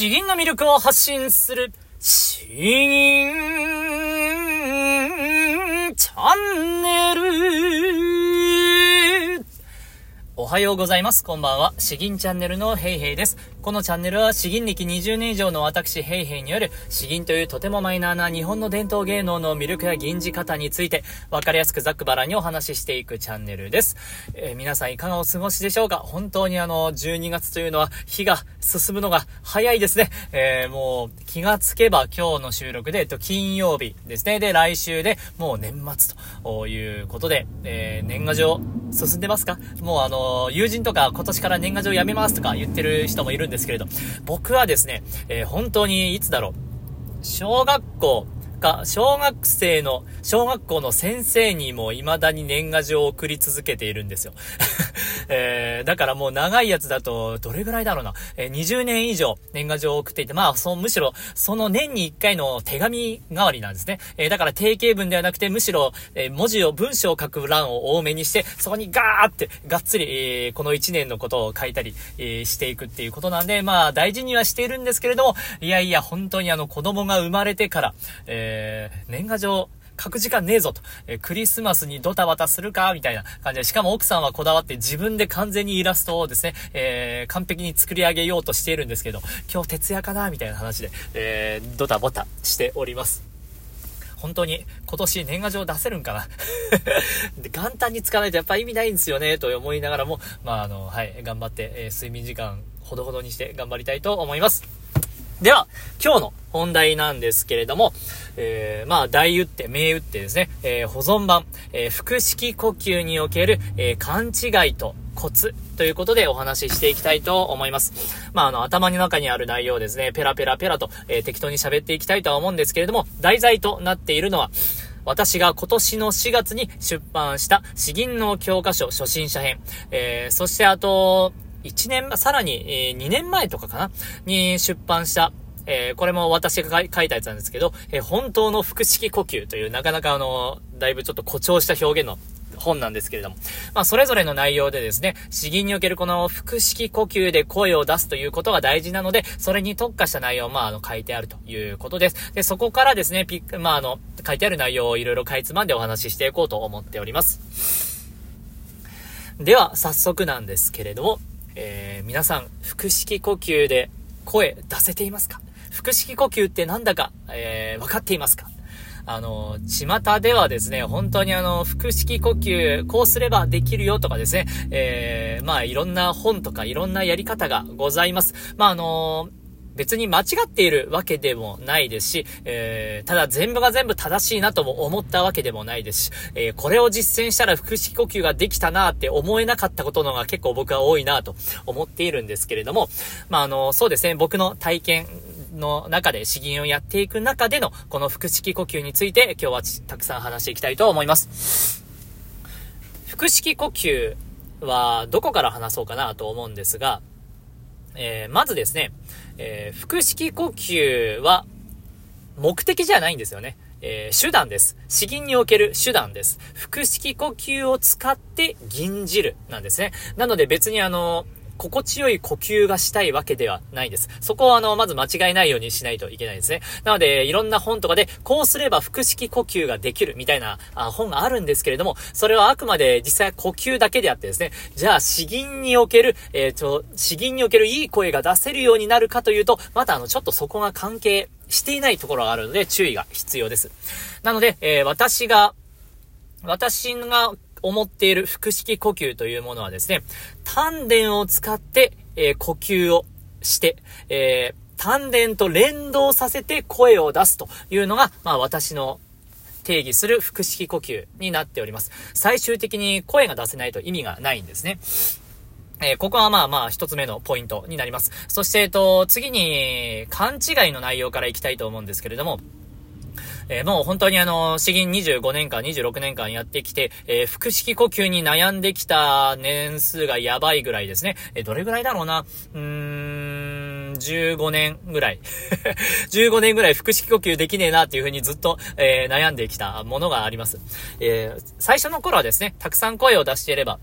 詩吟の魅力を発信する、詩吟チャンネル。おはようございます。こんばんは。詩吟チャンネルのヘイヘイです。このチャンネルは詩吟歴20年以上の私ヘイヘイによる詩吟というとてもマイナーな日本の伝統芸能の魅力や吟じ方について分かりやすくざっくばらにお話ししていくチャンネルです。えー、皆さんいかがお過ごしでしょうか？本当にあの12月というのは日が進むのが早いですね。えー、もう気がつけば今日の収録で、えっと、金曜日ですね。で、来週でもう年末ということで、えー、年賀状進んでますか？もうあの友人とか今年から年賀状やめますとか言ってる人もいるんですけれど、僕はですね、えー、本当にいつだろう、小学校、か、小学生の、小学校の先生にも未だに年賀状を送り続けているんですよ。えー、だからもう長いやつだと、どれぐらいだろうな。えー、20年以上年賀状を送っていて、まあ、そ、むしろ、その年に1回の手紙代わりなんですね。えー、だから定型文ではなくて、むしろ、え、文字を、文章を書く欄を多めにして、そこにガーって、がっつり、えー、この1年のことを書いたり、え、していくっていうことなんで、まあ、大事にはしているんですけれども、いやいや、本当にあの、子供が生まれてから、えー、年賀状、書く時間ねえぞと。えー、クリスマスにドタバタするかみたいな感じで、しかも奥さんはこだわって自分で完全にイラストをですね、えー、完璧に作り上げようとしているんですけど、今日徹夜かなみたいな話で、えー、ドタバタしております。本当に今年年賀状出せるんかな？で元旦につかないとやっぱ意味ないんですよね、と思いながらも、まああの、はい、頑張って、え、睡眠時間ほどほどにして頑張りたいと思います。では、今日の本題なんですけれども、えー、まあ、大打って、名打ってですね、えー、保存版、えー、腹式呼吸における、えー勘違いとコツということでお話ししていきたいと思います。まあ、あの、頭の中にある内容ですね、ペラペラペラと、えー適当に喋っていきたいとは思うんですけれども、題材となっているのは、私が今年の4月に出版した詩吟の教科書初心者編、えーそしてあと、1年、さらに、えー、2年前とかかな？に出版した、えー、これも私が書いたやつなんですけど、えー、本当の腹式呼吸という、なかなかあの、だいぶちょっと誇張した表現の本なんですけれども。まあ、それぞれの内容でですね、詩吟におけるこの腹式呼吸で声を出すということが大事なので、それに特化した内容を、まあ、あの、書いてあるということです。で、そこからですね、ピック、まあ、あの、書いてある内容をいろいろかいつまんでお話ししていこうと思っております。では、早速なんですけれども、えー、皆さん、腹式呼吸で声出せていますか？腹式呼吸ってなんだか、えー、分かっていますか？あの、巷ではですね、本当にあの、腹式呼吸、こうすればできるよとかですね、えー、まあいろんな本とかいろんなやり方がございます。まああのー別に間違っているわけでもないですし、えー、ただ全部が全部正しいなとも思ったわけでもないですし、えー、これを実践したら腹式呼吸ができたなって思えなかったことのが結構僕は多いなと思っているんですけれども、まあ、あの、そうですね、僕の体験の中で、詩吟をやっていく中での、この腹式呼吸について、今日はたくさん話していきたいと思います。腹式呼吸は、どこから話そうかなと思うんですが、えー、まずですね、えー、腹式呼吸は目的じゃないんですよね。えー、手段です。詩吟における手段です。腹式呼吸を使って吟じるなんですね。なので別にあの心地よい呼吸がしたいわけではないです。そこをあの、まず間違えないようにしないといけないですね。なので、いろんな本とかで、こうすれば腹式呼吸ができるみたいなあ本があるんですけれども、それはあくまで実際呼吸だけであってですね、じゃあ詩吟における、えっ、ー、と、詩吟におけるいい声が出せるようになるかというと、またあの、ちょっとそこが関係していないところがあるので注意が必要です。なので、えー、私が、私が思っている腹式呼吸というものはですね、丹田を使って、えー、呼吸をして、えー、丹田と連動させて声を出すというのが、まあ私の定義する腹式呼吸になっております。最終的に声が出せないと意味がないんですね。えー、ここはまあまあ一つ目のポイントになります。そして、えっと、次に、勘違いの内容からいきたいと思うんですけれども、えー、もう本当にあの、詩吟25年間、26年間やってきて、えー、腹式呼吸に悩んできた年数がやばいぐらいですね。えー、どれぐらいだろうな？うーん、15年ぐらい。15年ぐらい腹式呼吸できねえなっていう風にずっと、えー、悩んできたものがあります。えー、最初の頃はですね、たくさん声を出していれば、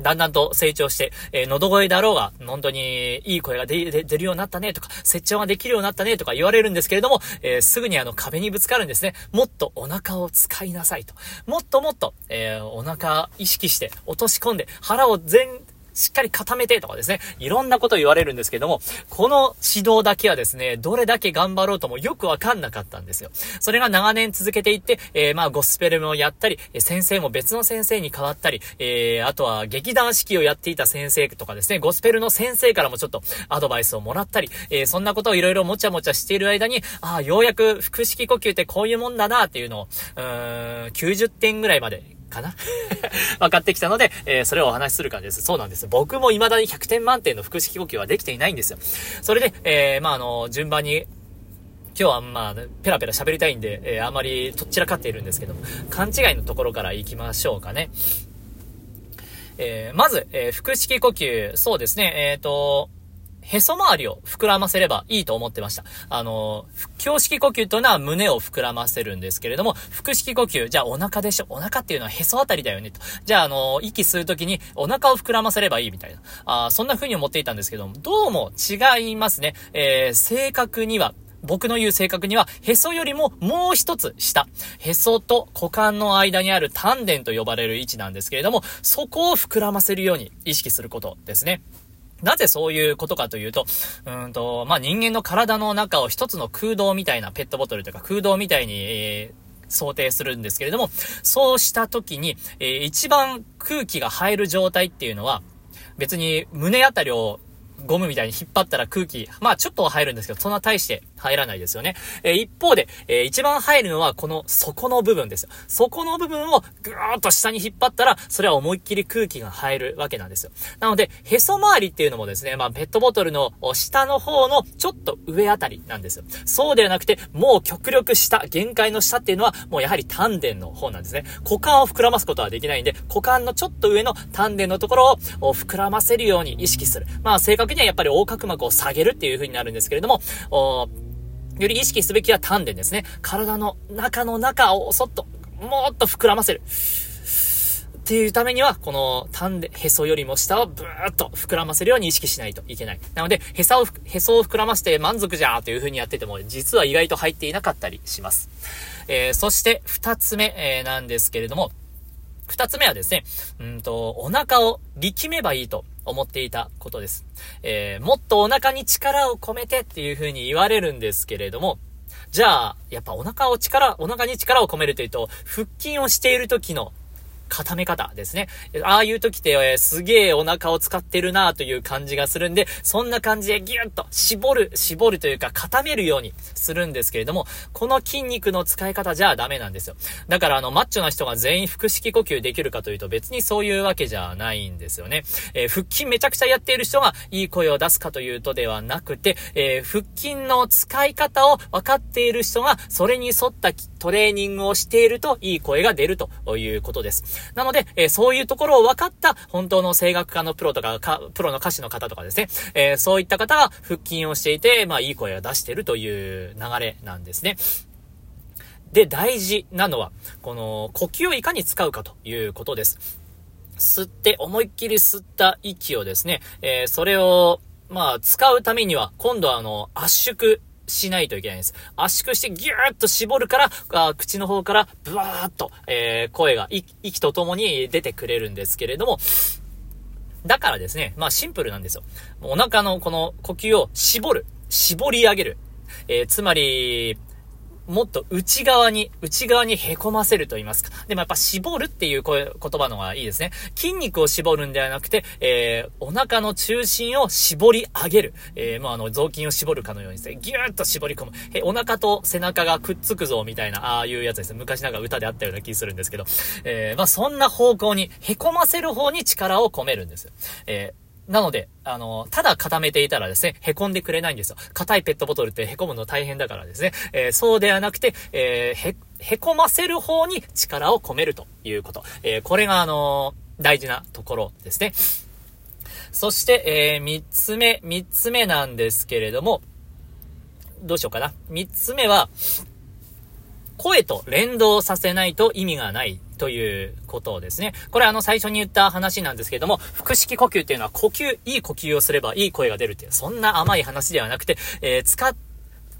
だんだんと成長して、えー、喉声だろうが、本当にいい声が出るようになったねとか、接長ができるようになったねとか言われるんですけれども、えー、すぐにあの壁にぶつかるんですね。もっとお腹を使いなさいと。もっともっと、えー、お腹意識して落とし込んで腹を全、しっかり固めてとかですね、いろんなこと言われるんですけども、この指導だけはですね、どれだけ頑張ろうともよくわかんなかったんですよ。それが長年続けていって、えー、まあ、ゴスペルもやったり、先生も別の先生に変わったり、えー、あとは劇団四季をやっていた先生とかですね、ゴスペルの先生からもちょっとアドバイスをもらったり、えー、そんなことをいろいろもちゃもちゃしている間に、ああ、ようやく腹式呼吸ってこういうもんだなっていうのを、うーん、90点ぐらいまでかな？分かってきたので、えー、それをお話しする感じです。そうなんです。僕も未だに100点満点の腹式呼吸はできていないんですよ。それで、えー、まあ、あの、順番に、今日はまあ、ペラペラ喋りたいんで、えー、あまりとっちらかっているんですけども、勘違いのところから行きましょうかね。えー、まず、え、腹式呼吸、そうですね、えっ、と、へそ周りを膨らませればいいと思ってました。あの、胸式呼吸というのは胸を膨らませるんですけれども、腹式呼吸、じゃあお腹でしょ。お腹っていうのはへそあたりだよねと。じゃあ、あの、息吸うときにお腹を膨らませればいいみたいな。あそんな風に思っていたんですけども、どうも違いますね。えー、正確には、僕の言う正確には、へそよりももう一つ下。へそと股間の間にある丹田と呼ばれる位置なんですけれども、そこを膨らませるように意識することですね。なぜそういうことかというと、うんと、まあ、人間の体の中を一つの空洞みたいなペットボトルというか空洞みたいに、えー、想定するんですけれども、そうした時に、えー、一番空気が入る状態っていうのは、別に胸あたりをゴムみたいに引っ張ったら空気、まあちょっとは入るんですけど、そんな大して入らないですよね。えー、一方で、えー、一番入るのはこの底の部分ですよ。底の部分をぐーっと下に引っ張ったら、それは思いっきり空気が入るわけなんですよ。なので、へそ周りっていうのもですね、まあペットボトルの下の方のちょっと上あたりなんですよ。そうではなくて、もう極力下、限界の下っていうのは、もうやはり丹田の方なんですね。股間を膨らますことはできないんで、股間のちょっと上の丹田のところを膨らませるように意識する。まあ正確にはやっぱり横隔膜を下げるっていう風になるんですけれども、より意識すべきは丹田ですね。体の中の中をそっと、もっと膨らませる。っていうためには、この丹田、へそよりも下をブーっと膨らませるように意識しないといけない。なので、へさを、へそを膨らませて満足じゃーという風にやってても、実は意外と入っていなかったりします。えー、そして、二つ目、えー、なんですけれども、二つ目はですね、うんと、お腹を力めばいいと思っていたことです。えー、もっとお腹に力を込めてっていう風に言われるんですけれども、じゃあ、やっぱお腹を力、お腹に力を込めるというと、腹筋をしている時の固め方ですね。ああいう時って、えー、すげえお腹を使ってるなという感じがするんで、そんな感じでギュッと絞る、絞るというか固めるようにするんですけれども、この筋肉の使い方じゃダメなんですよ。だからあの、マッチョな人が全員腹式呼吸できるかというと別にそういうわけじゃないんですよね。えー、腹筋めちゃくちゃやっている人がいい声を出すかというとではなくて、えー、腹筋の使い方を分かっている人がそれに沿ったトレーニングをしているといい声が出るということです。なので、えー、そういうところを分かった本当の声楽家のプロとか、かプロの歌手の方とかですね、えー、そういった方が腹筋をしていて、まあいい声を出してるという流れなんですね。で、大事なのは、この呼吸をいかに使うかということです。吸って、思いっきり吸った息をですね、えー、それを、まあ、使うためには、今度はあの、圧縮しないといけないんです。圧縮してギューッと絞るから、あ口の方からブワーッと、えー、声が息とともに出てくれるんですけれども、だからですね、まあシンプルなんですよ。お腹のこの呼吸を絞る。絞り上げる。えー、つまり、もっと内側に、内側に凹ませると言いますか。でもやっぱ絞るっていう言葉の方がいいですね。筋肉を絞るんではなくて、えー、お腹の中心を絞り上げる。えー、もうあの、雑巾を絞るかのようにですね、ギューッと絞り込む。えー、お腹と背中がくっつくぞ、みたいな、ああいうやつですね。昔なんか歌であったような気するんですけど、えー、まあそんな方向に、凹ませる方に力を込めるんです。えーなので、あの、ただ固めていたらですね、凹んでくれないんですよ。硬いペットボトルって凹むの大変だからですね。えー、そうではなくて、えー、へ、凹ませる方に力を込めるということ。えー、これがあの大事なところですね。そして、え三つ目、三つ目なんですけれども、どうしようかな。三つ目は、声と連動させないと意味がないということですね。これあの最初に言った話なんですけども、腹式呼吸っていうのは呼吸、いい呼吸をすればいい声が出るっていう、そんな甘い話ではなくて、えー、使っ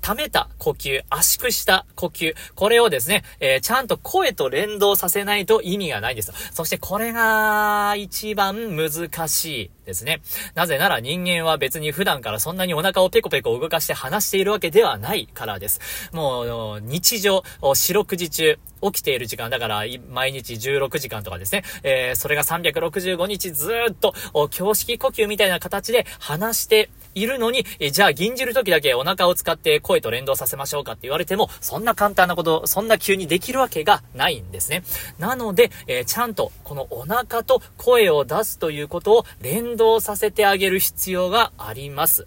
溜めた呼吸、圧縮した呼吸、これをですね、えー、ちゃんと声と連動させないと意味がないんです。そしてこれが一番難しいですね。なぜなら人間は別に普段からそんなにお腹をペコペコ動かして話しているわけではないからです。もう、日常、四六時中、起きている時間、だから毎日16時間とかですね、えー、それが365日ずっと、胸式呼吸みたいな形で話しているのに、えじゃあ銀じる時だけお腹を使って声と連動させましょうかって言われても、そんな簡単なこと、そんな急にできるわけがないんですね。なので、えー、ちゃんとこのお腹と声を出すということを連動させてあげる必要があります。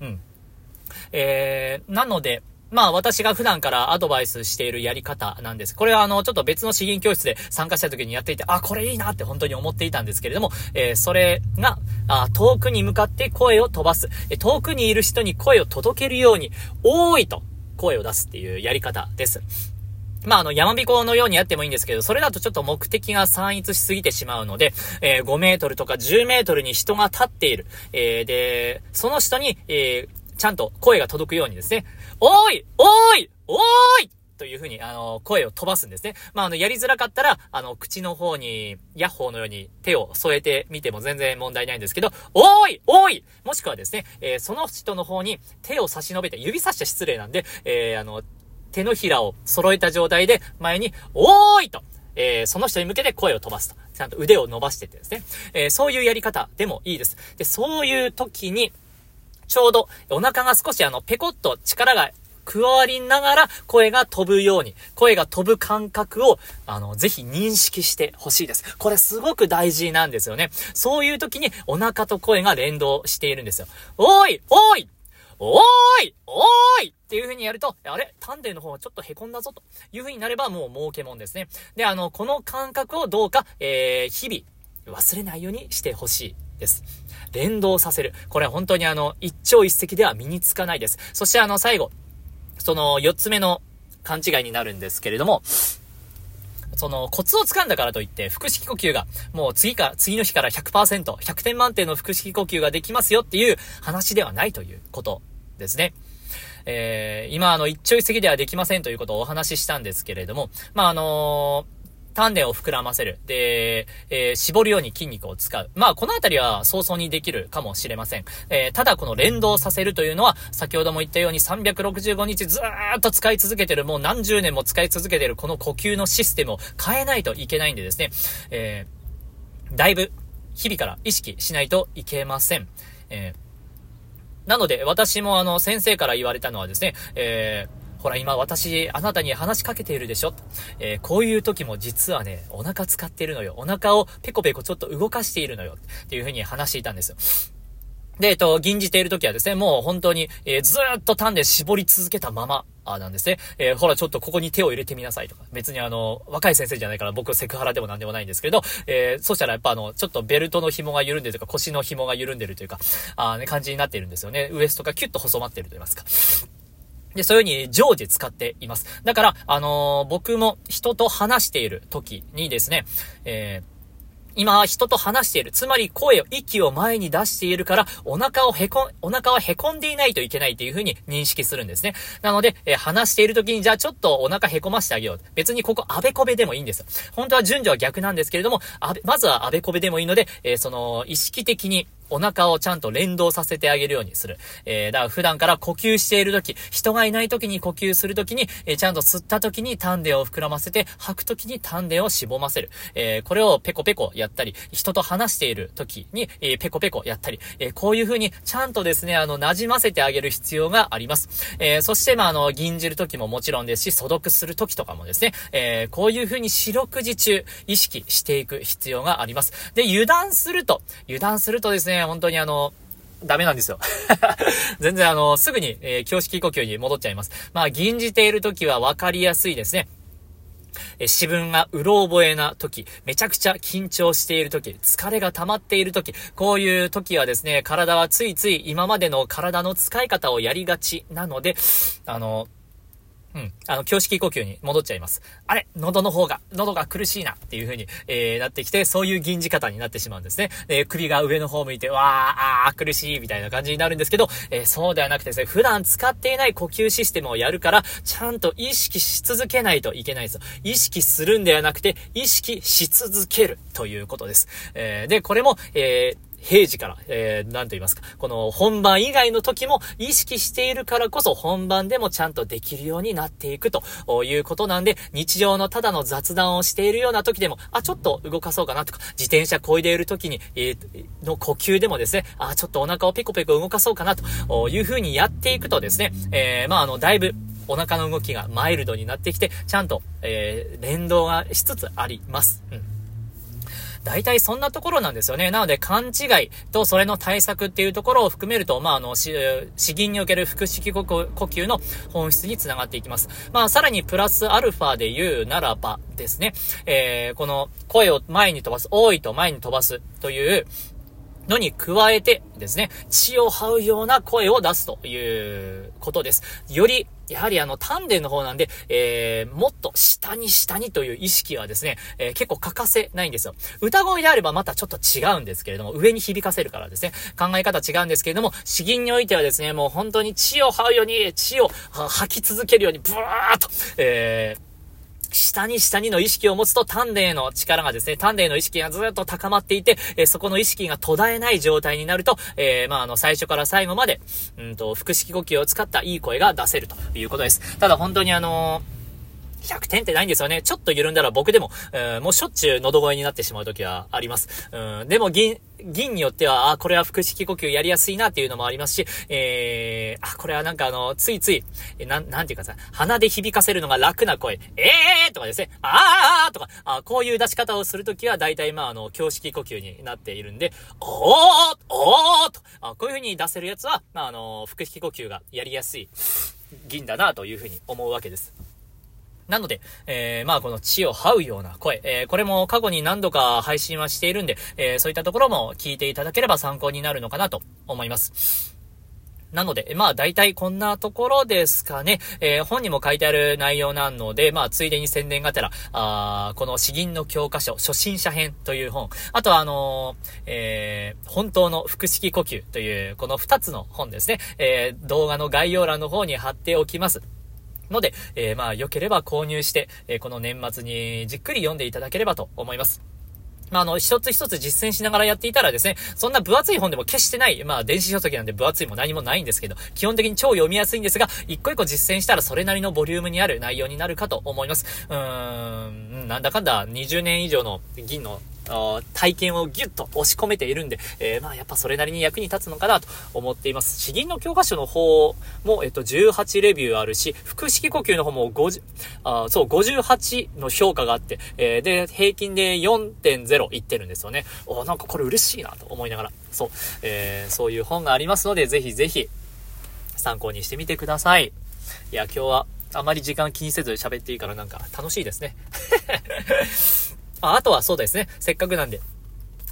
うん。えー、なので、まあ私が普段からアドバイスしているやり方なんです。これはあの、ちょっと別の詩吟教室で参加した時にやっていて、あ、これいいなって本当に思っていたんですけれども、えー、それが、あ遠くに向かって声を飛ばす。え遠くにいる人に声を届けるように、多いと声を出すっていうやり方です。まあ、あの、山彦のようにやってもいいんですけど、それだとちょっと目的が散逸しすぎてしまうので、えー、5メートルとか10メートルに人が立っている。えー、で、その人に、えー、ちゃんと声が届くようにですね、おーい!おーい!おーい!というふうに、あの、声を飛ばすんですね。まあ、あの、やりづらかったら、あの、口の方に、ヤッホーのように手を添えてみても全然問題ないんですけど、おーい!おーい!もしくはですね、えー、その人の方に手を差し伸べて、指差しちゃ失礼なんで、えー、あの、手のひらを揃えた状態で、前に、おーいと、えー、その人に向けて声を飛ばすと。ちゃんと腕を伸ばしてってですね。えー、そういうやり方でもいいです。で、そういう時に、ちょうどお腹が少しあの、ペコッと力が加わりながら声が飛ぶように、声が飛ぶ感覚を、あの、ぜひ認識してほしいです。これすごく大事なんですよね。そういう時にお腹と声が連動しているんですよ。おーいおーいおーいおーいっていう風にやると、あれ丹田の方はちょっと凹んだぞという風になればもう儲けもんですね。で、あの、この感覚をどうか、えー、日々忘れないようにしてほしいです。連動させる。これは本当にあの、一朝一夕では身につかないです。そしてあの、最後、その4つ目の勘違いになるんですけれども、そのコツをつかんだからといって、腹式呼吸が、もう次か、次の日から100%、100点満点の腹式呼吸ができますよっていう話ではないということですね。えー、今あの、一朝一夕ではできませんということをお話ししたんですけれども、まあ、あのー丹田を膨らませる。で、えー、絞るように筋肉を使う。まあ、このあたりは早々にできるかもしれません。えー、ただこの連動させるというのは、先ほども言ったように365日ずーっと使い続けてる、もう何十年も使い続けてるこの呼吸のシステムを変えないといけないんでですね、えー、だいぶ日々から意識しないといけません。えー、なので、私もあの、先生から言われたのはですね、えー、ほら今私、あなたに話しかけているでしょえー、こういう時も実はね、お腹使っているのよ。お腹をペコペコちょっと動かしているのよ。っていう風に話していたんですよ。で、えっと、吟じている時はですね、もう本当に、えー、ずっと単で絞り続けたまま、なんですね。えー、ほら、ちょっとここに手を入れてみなさいとか。別にあの、若い先生じゃないから僕セクハラでもなんでもないんですけど、えー、そしたらやっぱあの、ちょっとベルトの紐が緩んでるというか、腰の紐が緩んでるというか、あね、感じになっているんですよね。ウエストがキュッと細まってると言いますか。で、そういう風に常時使っています。だから、あのー、僕も人と話している時にですね、えー今、人と話している。つまり、声を、息を前に出しているから、お腹をへこん、お腹はへこんでいないといけないっていうふうに認識するんですね。なので、えー、話している時に、じゃあちょっとお腹へこましてあげよう。別にここ、あべこべでもいいんです。本当は順序は逆なんですけれども、あべ、まずはあべこべでもいいので、えー、その、意識的に、お腹をちゃんと連動させてあげるようにする。えー、だから普段から呼吸している時、人がいない時に呼吸する時に、えー、ちゃんと吸った時に丹田を膨らませて、吐く時に丹田をしぼませる。えー、これをペコペコやったり、人と話している時に、えー、ペコペコやったり、えー、こういう風にちゃんとですね、あの、馴染ませてあげる必要があります。えー、そして、まあ、あの、吟じる時ももちろんですし、所読する時とかもですね、えー、こういう風に四六時中意識していく必要があります。で、油断すると、油断するとですね、本当にあの、ダメなんですよ。全然あの、すぐに、えー、教式呼吸に戻っちゃいます。まあ、吟じている時は分かりやすいですね。え、自分がうろ覚えな時、めちゃくちゃ緊張している時、疲れが溜まっている時、こういう時はですね、体はついつい今までの体の使い方をやりがちなので、あの、うん。あの、胸式呼吸に戻っちゃいます。あれ喉の方が、喉が苦しいなっていう風に、えー、なってきて、そういう銀字方になってしまうんですね。えー、首が上の方向いて、わー、あー、苦しいみたいな感じになるんですけど、えー、そうではなくてですね、普段使っていない呼吸システムをやるから、ちゃんと意識し続けないといけないんですよ。意識するんではなくて、意識し続けるということです。えー、で、これも、えー、平時から、えー、なんと言いますか、この本番以外の時も意識しているからこそ本番でもちゃんとできるようになっていくということなんで、日常のただの雑談をしているような時でも、あ、ちょっと動かそうかなとか、自転車漕いでいる時に、えー、の呼吸でもですね、あ、ちょっとお腹をペコペコ動かそうかなという風にやっていくとですね、えー、まあ、あの、だいぶ、お腹の動きがマイルドになってきて、ちゃんと、えー、連動がしつつあります。うん。大体そんなところなんですよね。なので、勘違いとそれの対策っていうところを含めると、まあ、あの、詩吟における腹式呼吸の本質につながっていきます。まあ、さらにプラスアルファで言うならばですね、えー、この声を前に飛ばす、多いと前に飛ばすという、のに加えてですね、血を這うような声を出すということです。よりやはりあの、丹田の方なんで、えー、もっと下に下にという意識はですね、えー、結構欠かせないんですよ。歌声であればまたちょっと違うんですけれども、上に響かせるからですね、考え方違うんですけれども、詩吟においてはですね、もう本当に血を這うように、血を吐き続けるように、ブワーっと、えー、下に下にの意識を持つと丹田への力がですね、丹田への意識がずっと高まっていて、えー、そこの意識が途絶えない状態になると、えー、まあ、あの、最初から最後まで、うんと、腹式呼吸を使ったいい声が出せるということです。ただ本当にあのー100点ってないんですよね。ちょっと緩んだら僕でも、えー、もうしょっちゅう喉声になってしまう時はあります。うん、でも銀、銀によっては、あ、これは腹式呼吸やりやすいなっていうのもありますし、えー、あ、これはなんかあの、ついつい、なん、なんていうかさ、鼻で響かせるのが楽な声、えーとかですね、あーとか、あこういう出し方をするときは、大体まああの、胸式呼吸になっているんで、おーおーと、あこういう風に出せるやつは、まああの、腹式呼吸がやりやすい銀だなという風に思うわけです。なので、えー、まあこの地を這うような声、えー、これも過去に何度か配信はしているんで、えー、そういったところも聞いていただければ参考になるのかなと思います。なので、まあ大体こんなところですかね。えー、本にも書いてある内容なので、まあついでに宣伝がてら、あこの詩吟の教科書、初心者編という本、あとはあのー、えー、本当の腹式呼吸という、この二つの本ですね。え、動画の概要欄の方に貼っておきます。ので、えー、まあ、良ければ購入して、えー、この年末にじっくり読んでいただければと思います。まあ、あの、一つ一つ実践しながらやっていたらですね、そんな分厚い本でも決してない、まあ、電子書籍なんで分厚いも何もないんですけど、基本的に超読みやすいんですが、一個一個実践したらそれなりのボリュームにある内容になるかと思います。うーん、なんだかんだ20年以上の銀の体験をギュッと押し込めているんで、えー、まあやっぱそれなりに役に立つのかなと思っています。詩吟の教科書の方も、えっと、18レビューあるし、腹式呼吸の方も50、あそう、58の評価があって、えー、で、平均で4.0いってるんですよね。おなんかこれ嬉しいなと思いながら、そう、えー、そういう本がありますので、ぜひぜひ参考にしてみてください。いや、今日はあまり時間気にせず喋っていいからなんか楽しいですね。ああとはそうですね。せっかくなんで。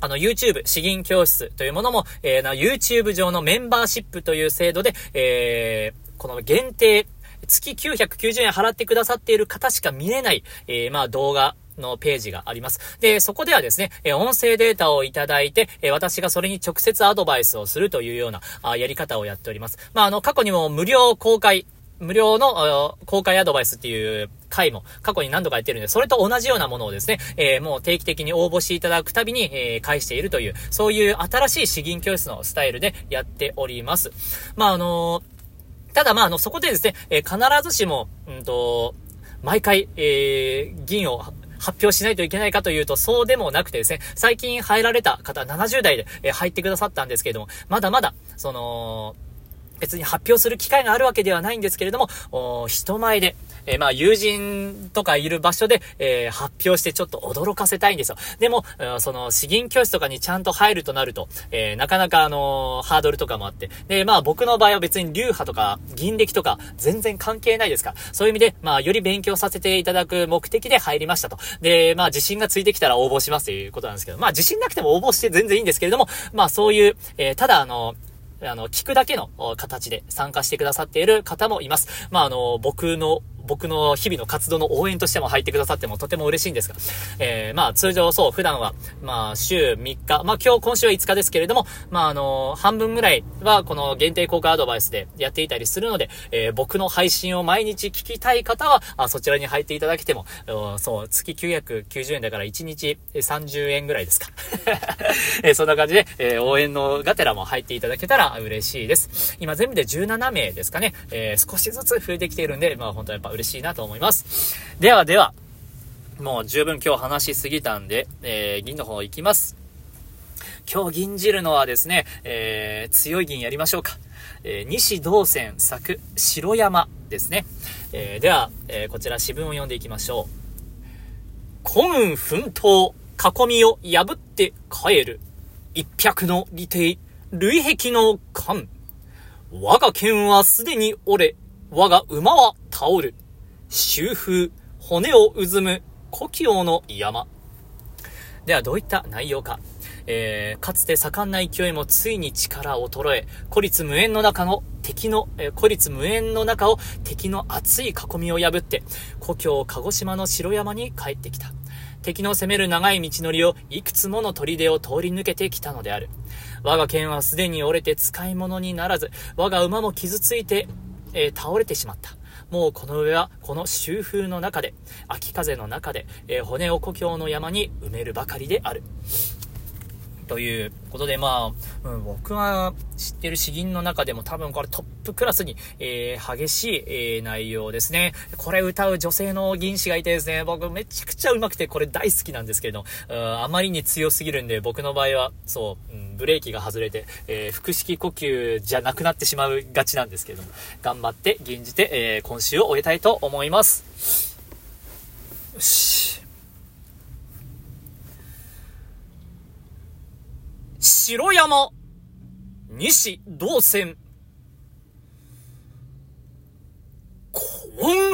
あの、YouTube、詩吟教室というものも、えー、な、YouTube 上のメンバーシップという制度で、えー、この限定、月990円払ってくださっている方しか見れない、えー、まあ動画、のページがあります。で、そこではですね、え音声データをいただいて、え私がそれに直接アドバイスをするというようなあやり方をやっております。まあ、あの、過去にも無料公開無料の公開アドバイスっていう回も過去に何度かやってるんで、それと同じようなものをですね、えー、もう定期的に応募していただくたびに、えー、返しているという、そういう新しい詩吟教室のスタイルでやっております。まあ、あのー、ただまあ、あの、そこでですね、え必ずしも、うんと、毎回、え銀を発表しないといけないかというと、そうでもなくてですね、最近入られた方、70代で、え入ってくださったんですけれども、まだまだ、その、別に発表する機会があるわけではないんですけれども、人前で、えー、まあ、友人とかいる場所で、えー、発表してちょっと驚かせたいんですよ。でも、その、詩吟教室とかにちゃんと入るとなると、えー、なかなかあのハードルとかもあって。で、まあ、僕の場合は別に流派とか、銀歴とか、全然関係ないですから。そういう意味で、まあ、より勉強させていただく目的で入りましたと。で、まあ、自信がついてきたら応募しますということなんですけど、まあ、自信なくても応募して全然いいんですけれども、まあ、そういう、えただあのあの、聞くだけの形で参加してくださっている方もいます。まあ、あの、僕の僕の日々の活動の応援としても入ってくださってもとても嬉しいんですが、えー、まあ、通常そう、普段は、まあ、週3日、まあ、今日、今週は5日ですけれども、まあ、あの半分ぐらいは、この限定効果アドバイスでやっていたりするので、えー、僕の配信を毎日聞きたい方は、あそちらに入っていただけても、そう、月990円だから1日30円ぐらいですか。えー、そんな感じで、えー、応援のがてらも入っていただけたら嬉しいです。今全部で17名ですかね、えー、少しずつ増えてきているんで、まあ本当やっぱ嬉嬉しいなと思います。ではでは、もう十分今日話しすぎたんで、えー、銀の方行きます。今日銀じるのはですね、えー、強い銀やりましょうか。えー、西道線作城山ですね。えー、では、えー、こちら詩文を読んでいきましょう。古軍奮闘、囲みを破って帰る。一百の利帝、類壁の間。我が剣はすでに折れ、我が馬は倒る。周風、骨をうずむ、故郷の山。では、どういった内容か。えー、かつて盛んな勢いもついに力衰え、孤立無縁の中の敵の、えー、孤立無縁の中を敵の熱い囲みを破って、故郷鹿児島の城山に帰ってきた。敵の攻める長い道のりをいくつもの砦を通り抜けてきたのである。我が剣はすでに折れて使い物にならず、我が馬も傷ついて、えー、倒れてしまった。もうこの上はこの秋風の中で、秋風の中で、えー、骨を故郷の山に埋めるばかりである。ということで、まあ、うん、僕が知ってる詩吟の中でも多分これトップクラスに、えー、激しい、えー、内容ですね。これ歌う女性の銀師がいてですね、僕めちゃくちゃ上手くてこれ大好きなんですけど、あまりに強すぎるんで、僕の場合は、そう、うん、ブレーキが外れて、えー、腹式呼吸じゃなくなってしまうがちなんですけども、頑張って吟じて、え今週を終えたいと思います。よし。城山、西道線、混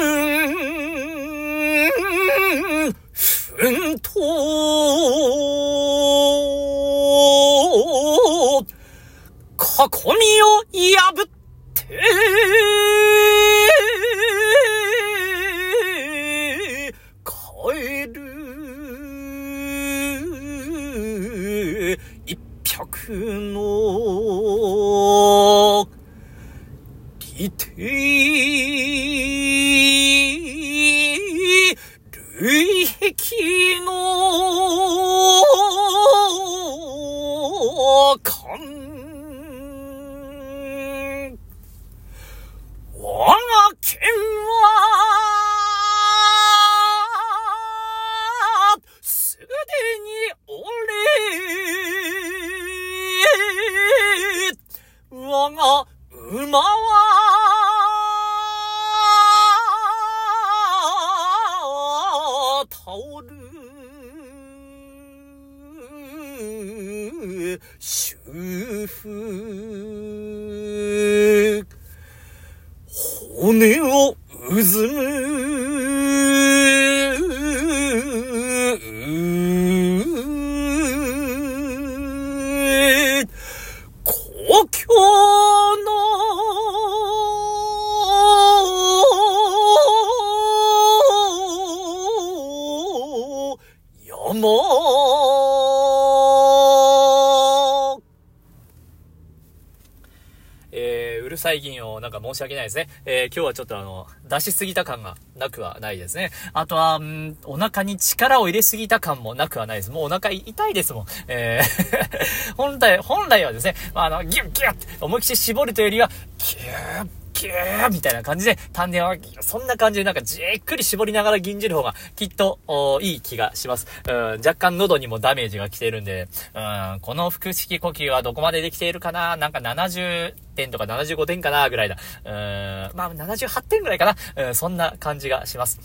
最近をなんか申し訳ないですね。えー、今日はちょっとあの、出しすぎた感がなくはないですね。あとは、んお腹に力を入れすぎた感もなくはないです。もうお腹痛いですもん。えー 本来、本来はですね、あの、ギュッギュッって思いっきり絞るというよりは、ギュッキューみたいな感じで、丹田は、そんな感じでなんかじっくり絞りながら吟じる方がきっと、いい気がします。うん、若干喉にもダメージが来てるんで、うん、この腹式呼吸はどこまでできているかな？なんか70点とか75点かなぐらいだ。うーん、まあ78点ぐらいかな？うん、そんな感じがします。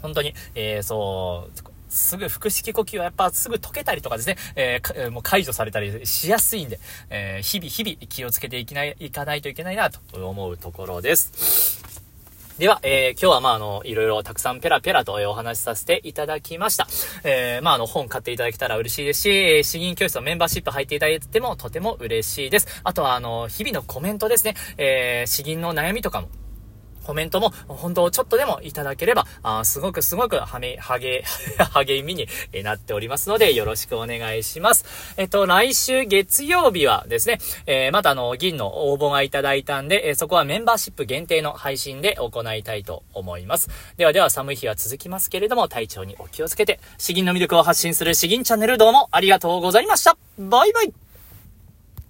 本当に、えー、そう、すぐ腹式呼吸はやっぱすぐ解けたりとかですね、えー、もう解除されたりしやすいんで、えー、日々日々気をつけていきない、いかないといけないなと思うところです。では、えー、今日はまあ、あの、いろいろたくさんペラペラとお話しさせていただきました。えー、まあ、あの、本買っていただけたら嬉しいですし、え詩吟教室のメンバーシップ入っていただいてもとても嬉しいです。あとは、あの、日々のコメントですね。え、詩吟の悩みとかもコメントも、本当ちょっとでもいただければ、あすごくすごくはめ、はげ、励みになっておりますので、よろしくお願いします。えっと、来週月曜日はですね、えー、またあの、銀の応募がいただいたんで、えー、そこはメンバーシップ限定の配信で行いたいと思います。ではでは寒い日は続きますけれども、体調にお気をつけて、詩吟の魅力を発信する詩吟チャンネルどうもありがとうございました。バイバイ